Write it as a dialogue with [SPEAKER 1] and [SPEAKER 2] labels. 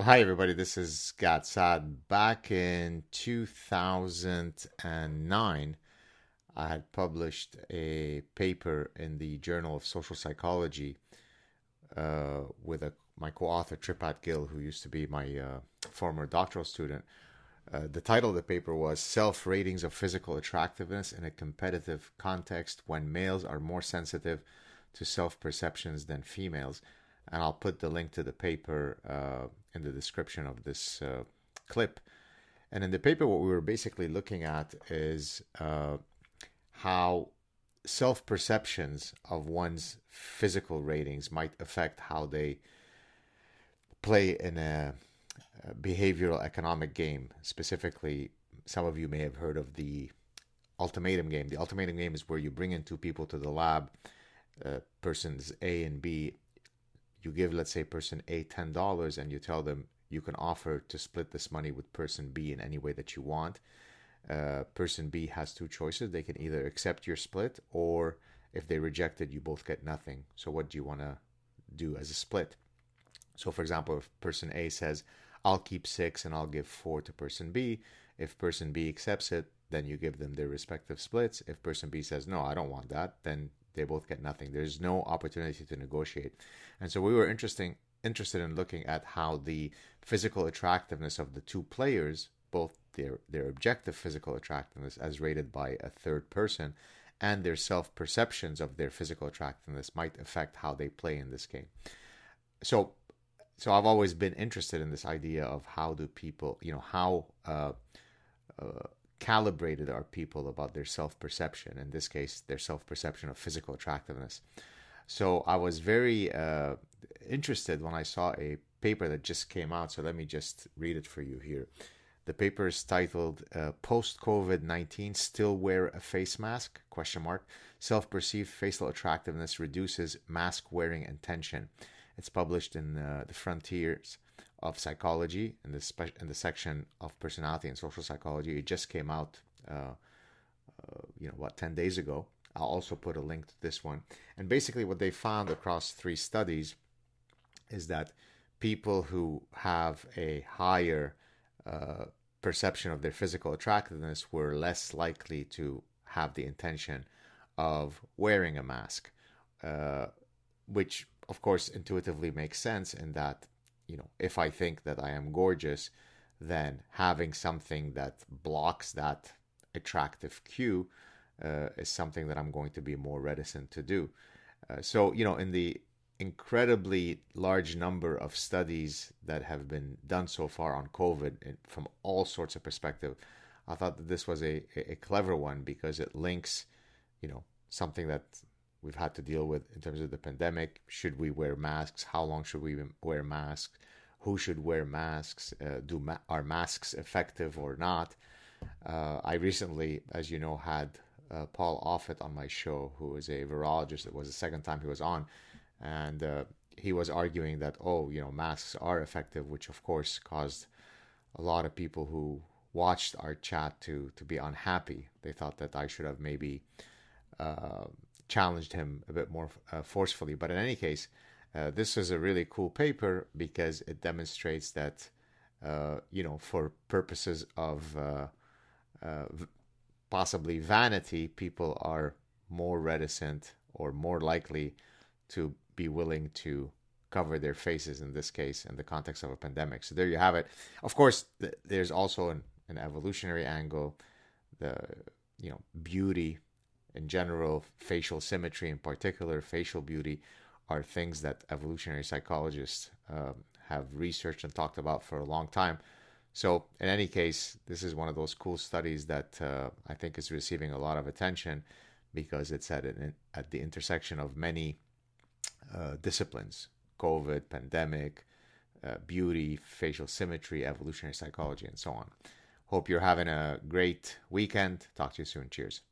[SPEAKER 1] Hi, everybody. This is Gad Saad. Back in 2009, I had published a paper in the Journal of Social Psychology uh, with a, my co author, Tripat Gill, who used to be my uh, former doctoral student. Uh, the title of the paper was Self Ratings of Physical Attractiveness in a Competitive Context When Males Are More Sensitive to Self Perceptions Than Females and I'll put the link to the paper uh, in the description of this uh, clip. And in the paper, what we were basically looking at is uh, how self perceptions of one's physical ratings might affect how they play in a, behavioral economic game. Specifically, some of you may have heard of the ultimatum game. The ultimatum game is where you bring in two people to the lab, uh, persons A and B, you give, let's say, person A $10 and you tell them you can offer to split this money with person B in any way that you want. Uh, person B has two choices. They can either accept your split or if they reject it, you both get nothing. So, what do you want to do as a split? So, for example, if person A says, I'll keep six and I'll give four to person B, if person B accepts it, then you give them their respective splits. If person B says, No, I don't want that, then they both get nothing. There's no opportunity to negotiate. And so we were interesting interested in looking at how the physical attractiveness of the two players, both their their objective physical attractiveness as rated by a third person, and their self perceptions of their physical attractiveness might affect how they play in this game. So so I've always been interested in this idea of how do people, you know, how uh, uh, calibrated our people about their self perception, in this case, their self perception of physical attractiveness. So I was very uh, interested when I saw a paper that just came out. So let me just read it for you here. The paper is titled uh, "Post COVID nineteen Still Wear a Face Mask?" Question mark. Self perceived facial attractiveness reduces mask wearing intention. It's published in uh, the Frontiers of psychology in the spe- in the section of personality and social psychology. It just came out, uh, uh, you know, what ten days ago. I'll also put a link to this one. And basically, what they found across three studies is that people who have a higher uh, perception of their physical attractiveness were less likely to have the intention of wearing a mask, uh, which of course intuitively makes sense in that you know, if I think that I am gorgeous, then having something that blocks that attractive cue uh, is something that I'm going to be more reticent to do. Uh, so, you know, in the incredibly large number of studies that have been done so far on COVID from all sorts of perspective, I thought that this was a, a clever one because it links, you know, something that we've had to deal with in terms of the pandemic. Should we wear masks? How long should we wear masks? Who should wear masks? Uh, do ma- are masks effective or not? Uh, I recently, as you know, had uh, Paul Offit on my show, who is a virologist. It was the second time he was on, and uh, he was arguing that oh, you know, masks are effective, which of course caused a lot of people who watched our chat to to be unhappy. They thought that I should have maybe uh, challenged him a bit more uh, forcefully. But in any case, uh, this is a really cool paper because it demonstrates that, uh, you know, for purposes of uh, uh, possibly vanity, people are more reticent or more likely to be willing to cover their faces in this case in the context of a pandemic. So there you have it. Of course, th- there's also an, an evolutionary angle. The you know beauty in general, facial symmetry in particular, facial beauty, are things that evolutionary psychologists um, have researched and talked about for a long time. So, in any case, this is one of those cool studies that uh, I think is receiving a lot of attention because it's at an, at the intersection of many uh, disciplines: COVID, pandemic, uh, beauty, facial symmetry, evolutionary psychology, and so on. Hope you're having a great weekend. Talk to you soon. Cheers.